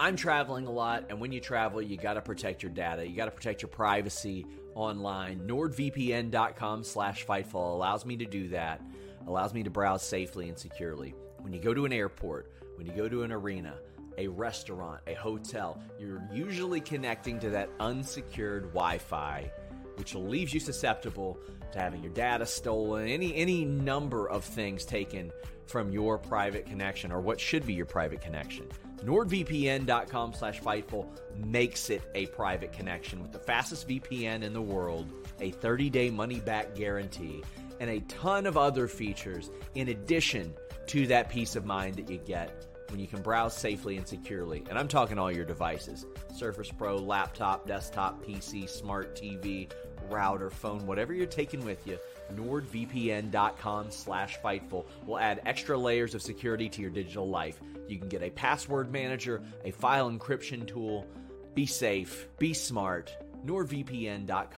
I'm traveling a lot, and when you travel, you got to protect your data. You got to protect your privacy online. NordVPN.com slash Fightful allows me to do that, allows me to browse safely and securely. When you go to an airport, when you go to an arena, a restaurant, a hotel, you're usually connecting to that unsecured Wi Fi, which leaves you susceptible to having your data stolen, any, any number of things taken from your private connection or what should be your private connection. NordVPN.com slash Fightful makes it a private connection with the fastest VPN in the world, a 30 day money back guarantee, and a ton of other features in addition to that peace of mind that you get when you can browse safely and securely. And I'm talking all your devices Surface Pro, laptop, desktop, PC, smart TV, router, phone, whatever you're taking with you. NordVPN.com slash Fightful will add extra layers of security to your digital life. You can get a password manager, a file encryption tool. Be safe, be smart. NordVPN.com.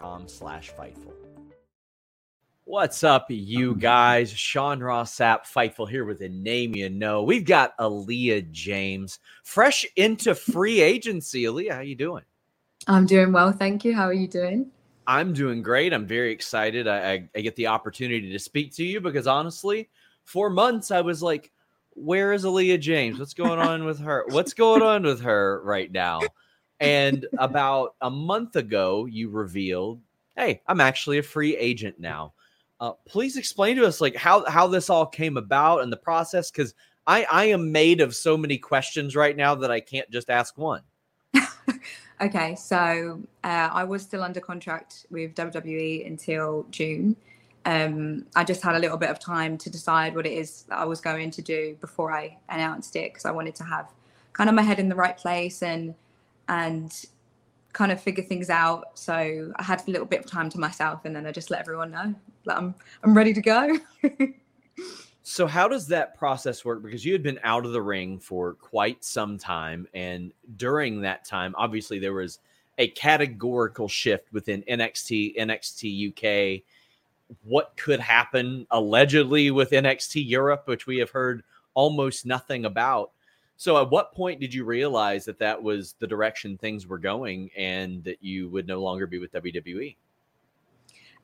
com slash Fightful. What's up, you guys? Sean Ross Sapp, Fightful here with a name you know. We've got Aleah James, fresh into free agency. Aleah, how you doing? I'm doing well, thank you. How are you doing? I'm doing great. I'm very excited. I, I, I get the opportunity to speak to you because honestly, for months I was like, where is Aleah James? What's going on with her? What's going on with her right now? And about a month ago, you revealed, "Hey, I'm actually a free agent now." Uh, please explain to us like how how this all came about and the process, because I I am made of so many questions right now that I can't just ask one. okay, so uh, I was still under contract with WWE until June. Um, I just had a little bit of time to decide what it is that I was going to do before I announced it because I wanted to have kind of my head in the right place and and kind of figure things out. So I had a little bit of time to myself, and then I just let everyone know that I'm I'm ready to go. so how does that process work? Because you had been out of the ring for quite some time, and during that time, obviously there was a categorical shift within NXT, NXT UK. What could happen allegedly with NXT Europe, which we have heard almost nothing about. So, at what point did you realize that that was the direction things were going and that you would no longer be with WWE?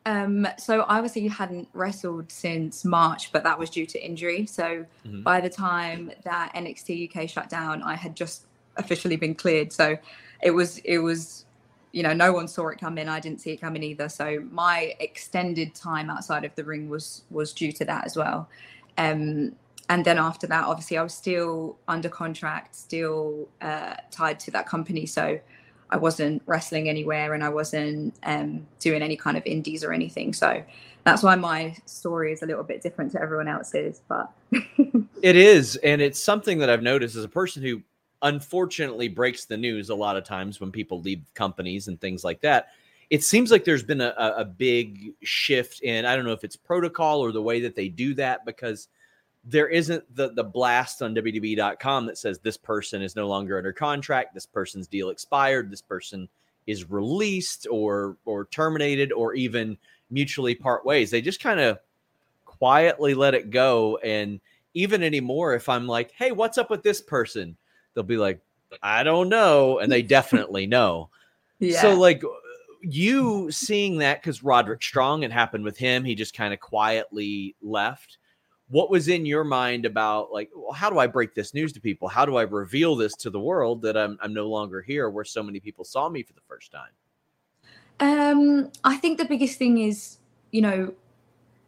Um, so obviously you hadn't wrestled since March, but that was due to injury. So mm-hmm. by the time that NXT UK shut down, I had just officially been cleared. So it was it was, you know, no one saw it coming. I didn't see it coming either. So my extended time outside of the ring was was due to that as well. Um, and then after that, obviously, I was still under contract, still uh, tied to that company. So I wasn't wrestling anywhere and I wasn't um, doing any kind of indies or anything. So that's why my story is a little bit different to everyone else's. But it is. And it's something that I've noticed as a person who unfortunately breaks the news a lot of times when people leave companies and things like that. It seems like there's been a, a big shift in, I don't know if it's protocol or the way that they do that because there isn't the the blast on WWE.com that says this person is no longer under contract, this person's deal expired, this person is released or or terminated or even mutually part ways. They just kind of quietly let it go. And even anymore, if I'm like, hey, what's up with this person? They'll be like, I don't know. And they definitely know. Yeah. So like you seeing that because Roderick Strong, it happened with him. He just kind of quietly left what was in your mind about like well, how do i break this news to people? How do i reveal this to the world that i'm, I'm no longer here where so many people saw me for the first time? Um i think the biggest thing is you know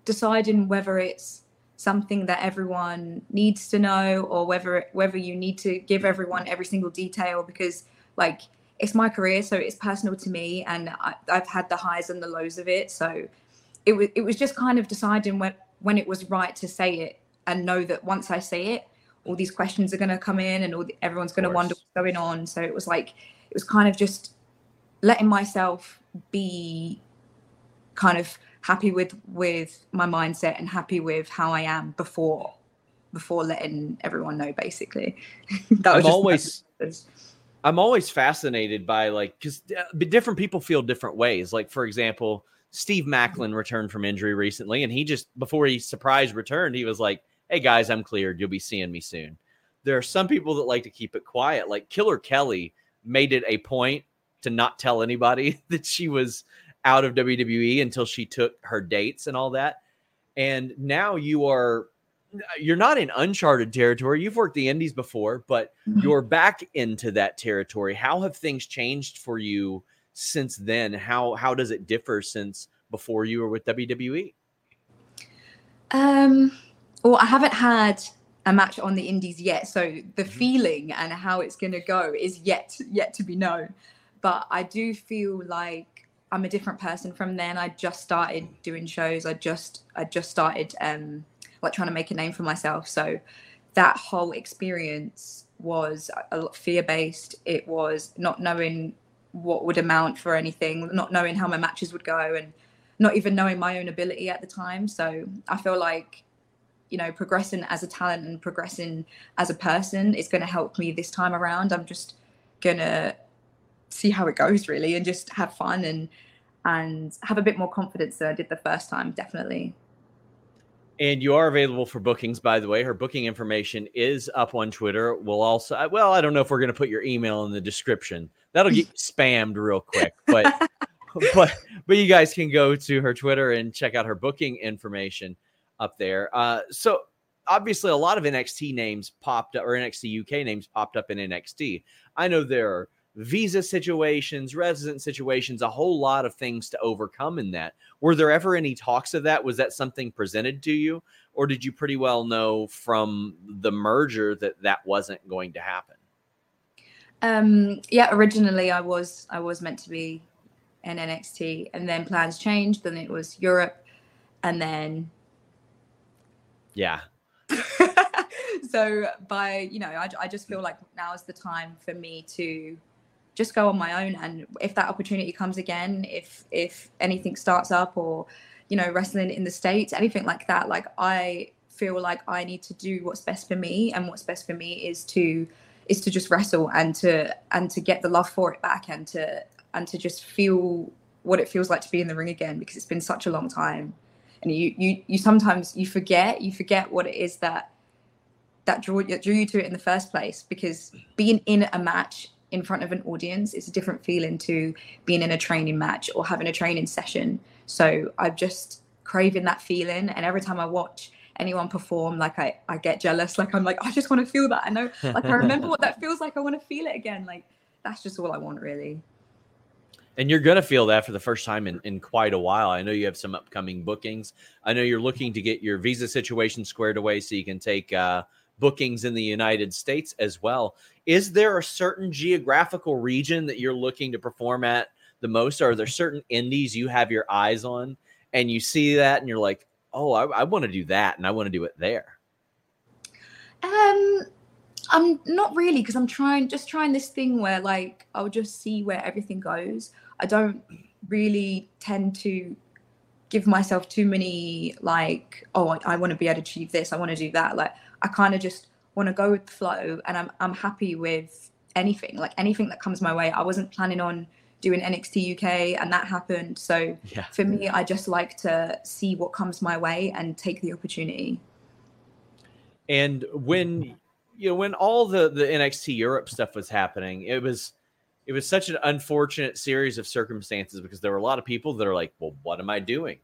deciding whether it's something that everyone needs to know or whether whether you need to give everyone every single detail because like it's my career so it's personal to me and I, have had the highs and the lows of it. So it was it was just kind of deciding when when it was right to say it and know that once I say it, all these questions are going to come in and all the, everyone's going to wonder what's going on. So it was like, it was kind of just letting myself be kind of happy with with my mindset and happy with how I am before before letting everyone know basically. That was I'm always I'm always fascinated by like cuz uh, different people feel different ways. Like for example Steve Maclin returned from injury recently, and he just before he surprise returned, he was like, "Hey guys, I'm cleared. You'll be seeing me soon." There are some people that like to keep it quiet. Like Killer Kelly made it a point to not tell anybody that she was out of WWE until she took her dates and all that. And now you are you're not in uncharted territory. You've worked the indies before, but mm-hmm. you're back into that territory. How have things changed for you since then? How how does it differ since before you were with WWE? Um, well, I haven't had a match on the indies yet, so the mm-hmm. feeling and how it's going to go is yet yet to be known. But I do feel like I'm a different person from then. I just started doing shows. I just I just started um like trying to make a name for myself. So that whole experience was a lot fear based. It was not knowing what would amount for anything, not knowing how my matches would go and not even knowing my own ability at the time. So I feel like, you know, progressing as a talent and progressing as a person is going to help me this time around. I'm just going to see how it goes really and just have fun and and have a bit more confidence than I did the first time, definitely. And you are available for bookings, by the way. Her booking information is up on Twitter. We'll also, well, I don't know if we're going to put your email in the description. That'll get spammed real quick, but but but you guys can go to her Twitter and check out her booking information up there. Uh, so obviously, a lot of NXT names popped up, or NXT UK names popped up in NXT. I know there are visa situations, resident situations, a whole lot of things to overcome in that. Were there ever any talks of that? Was that something presented to you, or did you pretty well know from the merger that that wasn't going to happen? Um, yeah, originally I was I was meant to be in NXT, and then plans changed. Then it was Europe, and then yeah. so by you know, I, I just feel like now is the time for me to just go on my own and if that opportunity comes again if if anything starts up or you know wrestling in the states anything like that like i feel like i need to do what's best for me and what's best for me is to is to just wrestle and to and to get the love for it back and to and to just feel what it feels like to be in the ring again because it's been such a long time. And you you you sometimes you forget you forget what it is that that drew, drew you to it in the first place because being in a match in front of an audience it's a different feeling to being in a training match or having a training session. So I'm just craving that feeling. And every time I watch anyone perform, like I, I get jealous. Like I'm like, I just want to feel that. I know, like I remember what that feels like. I want to feel it again. Like that's just all I want, really. And you're going to feel that for the first time in, in quite a while. I know you have some upcoming bookings. I know you're looking to get your visa situation squared away so you can take uh, bookings in the United States as well. Is there a certain geographical region that you're looking to perform at the most? Are there certain indies you have your eyes on and you see that and you're like, oh, I, I want to do that and I want to do it there? Um, I'm not really because I'm trying just trying this thing where like I'll just see where everything goes. I don't really tend to give myself too many like oh I, I want to be able to achieve this I want to do that like I kind of just want to go with the flow and I'm I'm happy with anything like anything that comes my way I wasn't planning on doing NXT UK and that happened so yeah. for me I just like to see what comes my way and take the opportunity and when you know when all the the NXT Europe stuff was happening, it was it was such an unfortunate series of circumstances because there were a lot of people that are like, "Well, what am I doing?"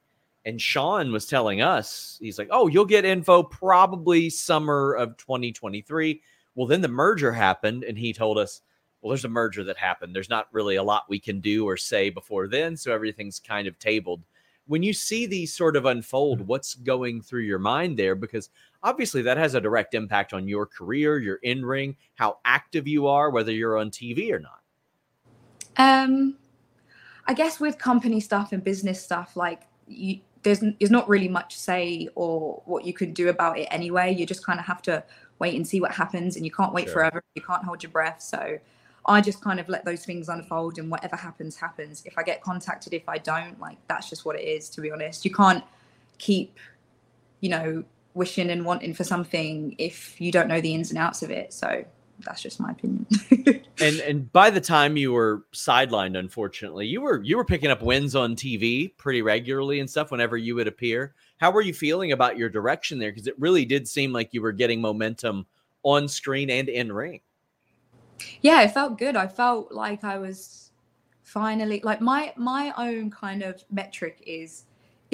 And Sean was telling us, he's like, "Oh, you'll get info probably summer of 2023." Well, then the merger happened, and he told us, "Well, there's a merger that happened. There's not really a lot we can do or say before then, so everything's kind of tabled." When you see these sort of unfold, what's going through your mind there? Because obviously that has a direct impact on your career, your in ring, how active you are, whether you're on TV or not. Um, I guess with company stuff and business stuff, like you, there's there's not really much say or what you can do about it anyway. You just kind of have to wait and see what happens, and you can't wait sure. forever. You can't hold your breath. So I just kind of let those things unfold, and whatever happens, happens. If I get contacted, if I don't, like that's just what it is. To be honest, you can't keep, you know, wishing and wanting for something if you don't know the ins and outs of it. So that's just my opinion. and and by the time you were sidelined, unfortunately, you were you were picking up wins on TV pretty regularly and stuff whenever you would appear. How were you feeling about your direction there? Because it really did seem like you were getting momentum on screen and in ring. Yeah, it felt good. I felt like I was finally like my my own kind of metric is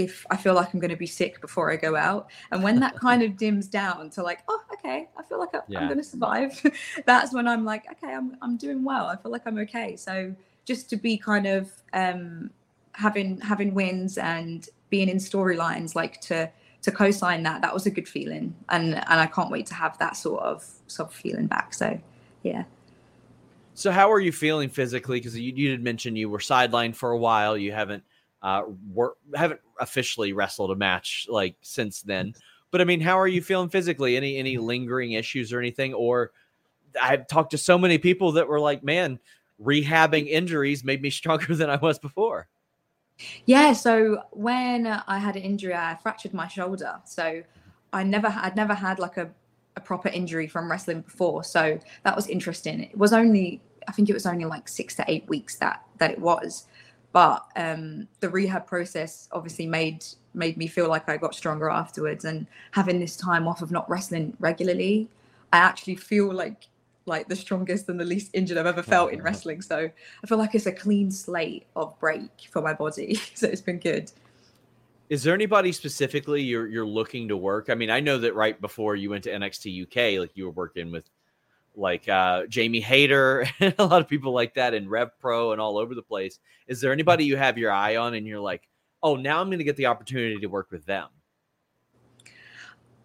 if I feel like I'm going to be sick before I go out. And when that kind of dims down to like, oh, okay, I feel like I, am going to survive. that's when I'm like, okay, I'm I'm doing well. I feel like I'm okay. So just to be kind of um, having having wins and being in storylines, like to to co-sign that, that was a good feeling, and and I can't wait to have that sort of sort of feeling back. So yeah. So how are you feeling physically? Because you, you did mention you were sidelined for a while. You haven't uh, work, haven't officially wrestled a match like since then. But I mean, how are you feeling physically? Any any lingering issues or anything? Or I've talked to so many people that were like, "Man, rehabbing injuries made me stronger than I was before." Yeah. So when I had an injury, I fractured my shoulder. So I never, I'd never had like a, a proper injury from wrestling before. So that was interesting. It was only, I think it was only like six to eight weeks that that it was but um, the rehab process obviously made made me feel like I got stronger afterwards. And having this time off of not wrestling regularly, I actually feel like like the strongest and the least injured I've ever felt in wrestling. So I feel like it's a clean slate of break for my body. so it's been good. Is there anybody specifically you're you're looking to work? I mean, I know that right before you went to NXT UK, like you were working with like uh, Jamie Hayter and a lot of people like that in Rev Pro and all over the place. Is there anybody you have your eye on and you're like, oh, now I'm going to get the opportunity to work with them?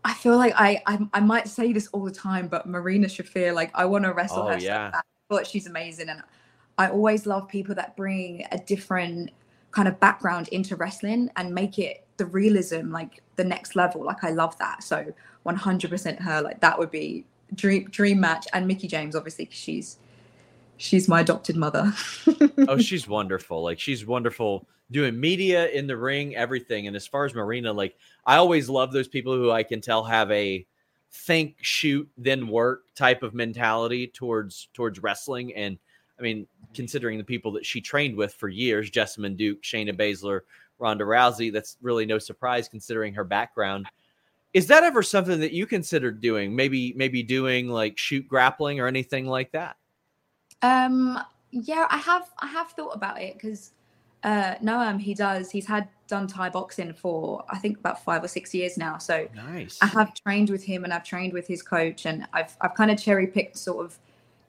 I feel like I, I, I might say this all the time, but Marina Shafir, like I want to wrestle oh, her. Yeah. Feel she's amazing, and I always love people that bring a different kind of background into wrestling and make it the realism like the next level. Like I love that. So 100% her. Like that would be dream dream match and Mickie James obviously she's she's my adopted mother. oh, she's wonderful. Like she's wonderful doing media in the ring, everything. And as far as Marina, like I always love those people who I can tell have a think, shoot, then work type of mentality towards towards wrestling. And I mean, considering the people that she trained with for years, Jessamyn Duke, Shayna Baszler, Ronda Rousey, that's really no surprise considering her background. Is that ever something that you considered doing? Maybe maybe doing like shoot grappling or anything like that? Um yeah, I have I have thought about it because uh Noam he does he's had done Thai boxing for I think about five or six years now. So nice. I have trained with him and I've trained with his coach and I've I've kind of cherry picked sort of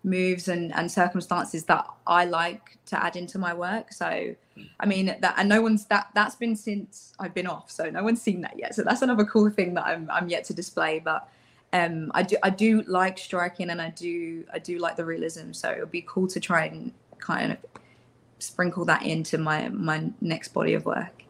moves and, and circumstances that I like to add into my work. So, I mean that, and no one's that that's been since I've been off. So no one's seen that yet. So that's another cool thing that I'm I'm yet to display. But um, I do I do like striking and I do I do like the realism. So it would be cool to try and kind of sprinkle that into my my next body of work.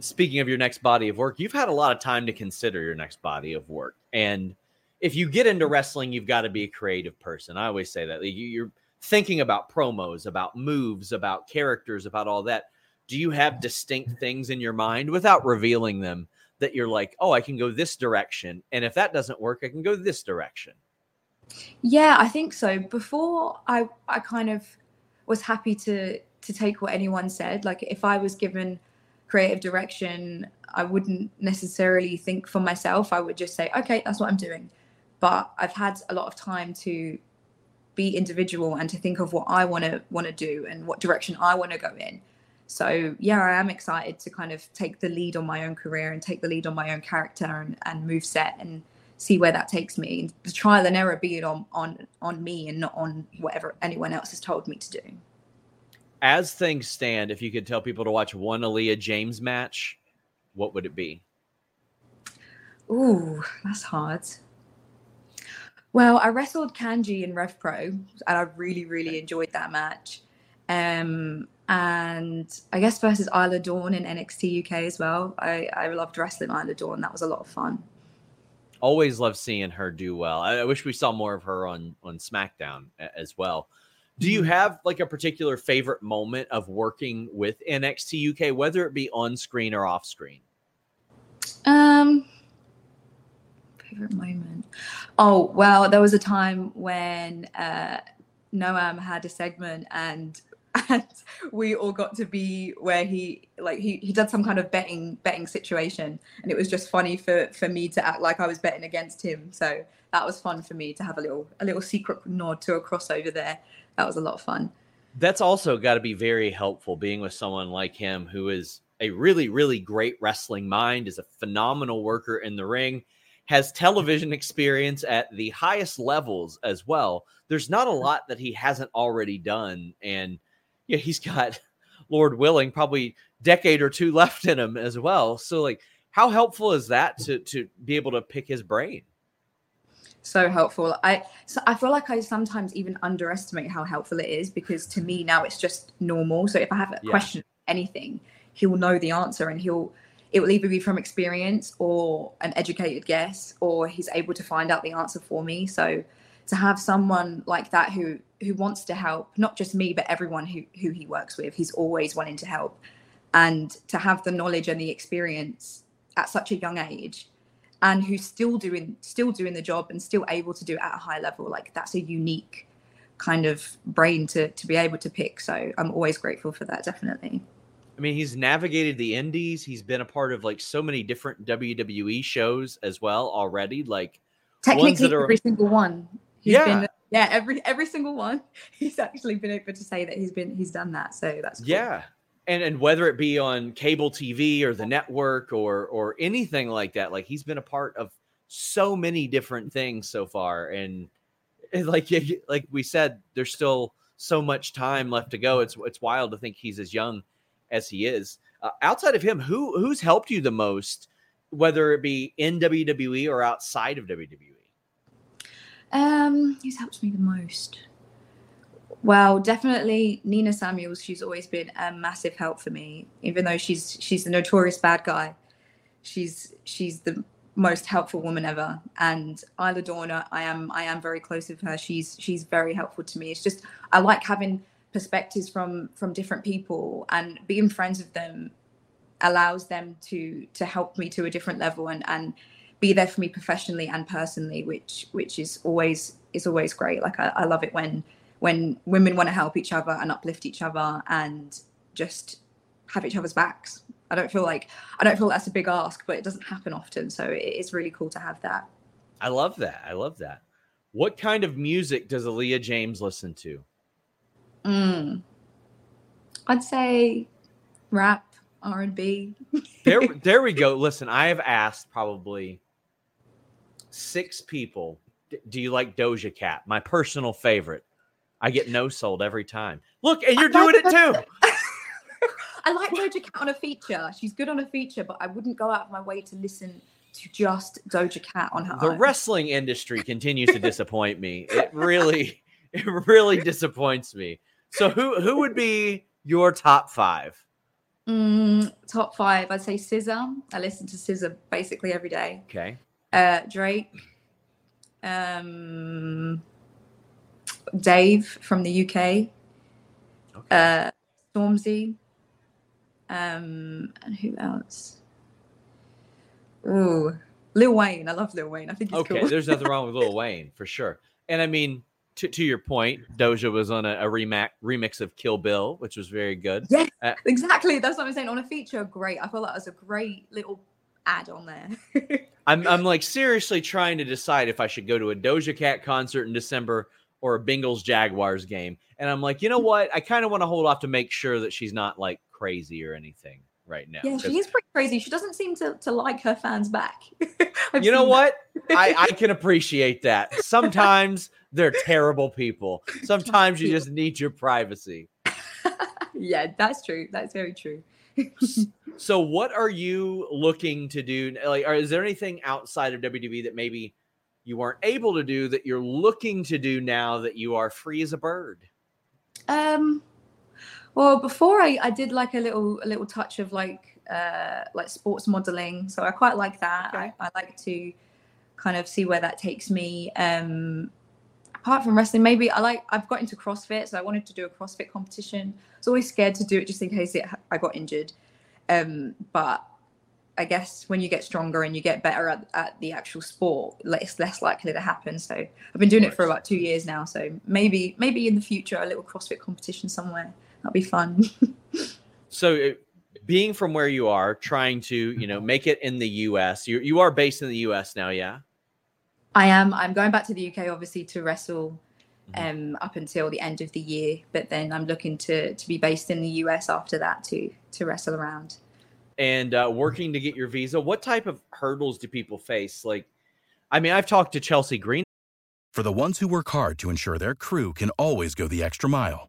Speaking of your next body of work, you've had a lot of time to consider your next body of work and if you get into wrestling, you've got to be a creative person. I always say that you're thinking about promos, about moves, about characters, about all that. Do you have distinct things in your mind without revealing them that you're like, oh, I can go this direction, and if that doesn't work, I can go this direction? Yeah, I think so. Before I, I kind of was happy to to take what anyone said. Like if I was given creative direction, I wouldn't necessarily think for myself. I would just say, okay, that's what I'm doing but I've had a lot of time to be individual and to think of what I want to want to do and what direction I want to go in. So yeah, I am excited to kind of take the lead on my own career and take the lead on my own character and, and move set and see where that takes me. And the trial and error being on on on me and not on whatever anyone else has told me to do. As things stand, if you could tell people to watch one Aleah James match, what would it be? Ooh, that's hard. Well, I wrestled Kanji in Rev Pro, and I really, really enjoyed that match. Um, and I guess versus Isla Dawn in NXT UK as well. I, I loved wrestling Isla Dawn. That was a lot of fun. Always love seeing her do well. I, I wish we saw more of her on on SmackDown as well. Do you mm-hmm. have like a particular favorite moment of working with NXT UK, whether it be on screen or off screen? Um, favorite moment. Oh well, there was a time when uh, Noam had a segment and and we all got to be where he like he he did some kind of betting betting situation. And it was just funny for for me to act like I was betting against him. So that was fun for me to have a little a little secret nod to a crossover there. That was a lot of fun. That's also got to be very helpful being with someone like him who is a really really great wrestling mind is a phenomenal worker in the ring has television experience at the highest levels as well. There's not a mm. lot that he hasn't already done. And yeah, he's got, Lord willing, probably decade or two left in him as well. So like how helpful is that to to be able to pick his brain? So helpful. I so I feel like I sometimes even underestimate how helpful it is because to me now it's just normal. So if I have a yeah. question anything, he'll know the answer and he'll it will either be from experience or an educated guess or he's able to find out the answer for me. So to have someone like that who who wants to help not just me but everyone who who he works with he's always wanting to help. And to have the knowledge and the experience at such a young age and who's still doing still doing the job and still able to do it at a high level like that's a unique kind of brain to to be able to pick. So i'm always grateful for that definitely I mean, he's navigated the indies. He's been a part of like so many different WWE shows as well already. Like technically are... every single one. He's yeah. Been, yeah, every every single one. He's actually been able to say that he's been he's done that. So that's cool. yeah. And and whether it be on cable TV or the network or or anything like that, like he's been a part of so many different things so far. And, and like like we said, there's still so much time left to go. It's it's wild to think he's as young as he is. Uh, outside of him, who who's helped you the most, whether it be in WWE or outside of WWE? Um, who's helped me the most? Well, definitely Nina Samuels. She's always been a massive help for me, even though she's she's the notorious bad guy. She's she's the most helpful woman ever. And Isla Dawn, I am I am very close with her. She's she's very helpful to me. It's just I like having perspectives from from different people and being friends with them allows them to to help me to a different level and and be there for me professionally and personally which which is always is always great. Like i, I love it when when women want to help each other and uplift each other and just have each other's backs. I don't feel like i don't feel that's a big ask but it doesn't happen often so it is really cool to have that. I love that i love that. What kind of music does aleah james listen to Mm. I'd say rap, R and B. there, there we go. Listen, I have asked probably six people. Do you like Doja Cat? My personal favorite. I get no sold every time. Look, and you're doing it too. I like Doja Cat on a feature. She's good on a feature, but I wouldn't go out of my way to listen to just Doja Cat on her The own. wrestling industry continues to disappoint me. It really, it really disappoints me. So who who would be your top five? Mm, top five, I'd say SZA. I listen to SZA basically every day. Okay. Uh, Drake, um, Dave from the UK, Okay. uh, Stormzy, um, and who else? Ooh, Lil Wayne. I love Lil Wayne. I think he's okay. cool. There's nothing wrong with Lil Wayne for sure. And I mean, to, to your point, Doja was on a, a remix remix of Kill Bill, which was very good. Yeah, Uh, exactly. That's what I'm saying. On a feature, great. I feel that was a great little ad on there. I'm I'm like seriously trying to decide if I should go to a Doja Cat concert in December or a Bengals Jaguars game. And I'm like, you know what? I kind of want to hold off to make sure that she's not like crazy or anything right now. yeah, 'Cause she is pretty crazy. She doesn't seem to, to like her fans back. You know what? I, I can appreciate that. Sometimes they're terrible people. Sometimes you just need your privacy. yeah, that's true. That's very true. So, what are you looking to do? Like, or is there anything outside of WWE that maybe you weren't able to do that you're looking to do now that you are free as a bird? Um, well, before I, I did like a little a little touch of like uh like sports modeling, so I quite like that. Okay. I, I like to kind of see where that takes me. Um, apart from wrestling, maybe I like I've got into CrossFit, so I wanted to do a CrossFit competition. I was always scared to do it just in case it I got injured. Um, but I guess when you get stronger and you get better at, at the actual sport, it's less likely to happen. So I've been doing it for about two years now. So maybe maybe in the future a little CrossFit competition somewhere. That'll be fun. So, it- being from where you are, trying to you know make it in the U.S. You you are based in the U.S. now, yeah. I am. I'm going back to the UK, obviously, to wrestle Mhm. um, up until the end of the year. But then I'm looking to to be based in the US after that to to wrestle around. and uh, working to get your visa. What type of hurdles do people face? Like, I mean, I've talked to Chelsea Green. For the ones who work hard to ensure their crew can always go the extra mile,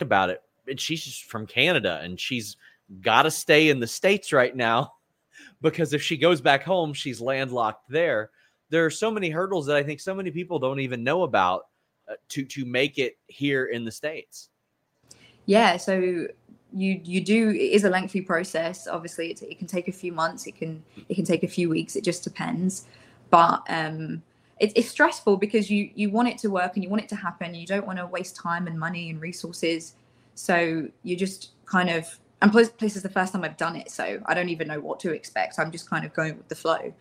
About it. And she's from Canada and she's got to stay in the States right now because if she goes back home, she's landlocked there. There are so many hurdles that I think so many people don't even know about uh, to to make it here in the States. Yeah, so you you do it is a lengthy process. Obviously, it, it can take a few months. It can it can take a few weeks. It just depends. But um, it, it's stressful because you you want it to work and you want it to happen. You don't want to waste time and money and resources. So you just kind of and plus, plus is the first time I've done it, so I don't even know what to expect. I'm just kind of going with the flow.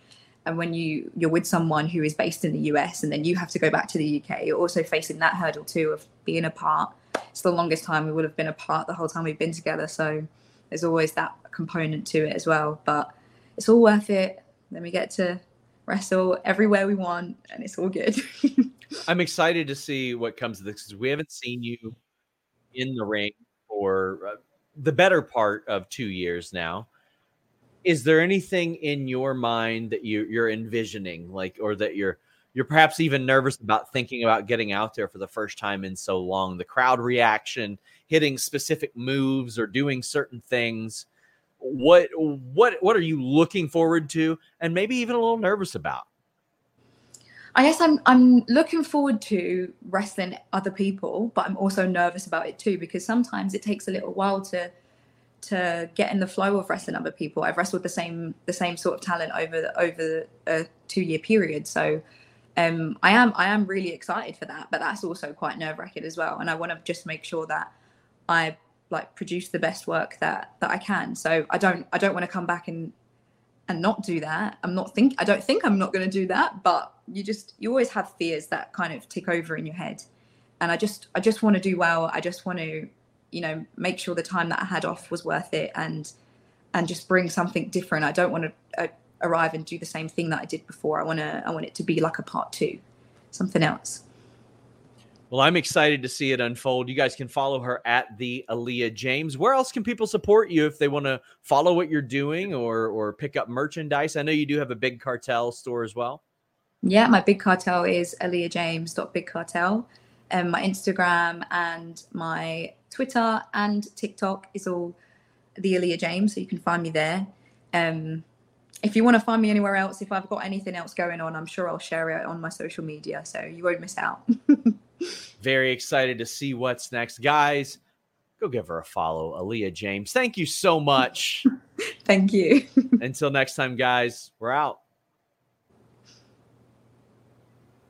And when you you're with someone who is based in the US and then you have to go back to the UK, you're also facing that hurdle too of being apart. It's the longest time we would have been apart the whole time we've been together. So there's always that component to it as well. But it's all worth it. Then we get to wrestle everywhere we want, and it's all good. I'm excited to see what comes of this because we haven't seen you in the ring for uh, the better part of two years now. Is there anything in your mind that you, you're envisioning, like, or that you're you're perhaps even nervous about thinking about getting out there for the first time in so long? The crowd reaction, hitting specific moves, or doing certain things. What what what are you looking forward to, and maybe even a little nervous about? I guess I'm I'm looking forward to wrestling other people, but I'm also nervous about it too because sometimes it takes a little while to to get in the flow of wrestling other people. I've wrestled the same the same sort of talent over over a two year period. So um, I am I am really excited for that, but that's also quite nerve wracking as well. And I want to just make sure that I like produce the best work that that I can. So I don't I don't want to come back and and not do that. I'm not think I don't think I'm not going to do that, but you just you always have fears that kind of tick over in your head. And I just I just want to do well. I just want to you know make sure the time that I had off was worth it and and just bring something different. I don't want to uh, arrive and do the same thing that I did before. I want to I want it to be like a part 2, something else. Well, I'm excited to see it unfold. You guys can follow her at the Aleah James. Where else can people support you if they want to follow what you're doing or or pick up merchandise? I know you do have a big cartel store as well. Yeah, my big cartel is aleahjames.bigcartel. And my Instagram and my Twitter and TikTok is all the Aleah James, so you can find me there. Um, if you want to find me anywhere else, if I've got anything else going on, I'm sure I'll share it on my social media, so you won't miss out. Very excited to see what's next, guys. Go give her a follow, Aleah James. Thank you so much. Thank you. Until next time, guys, we're out.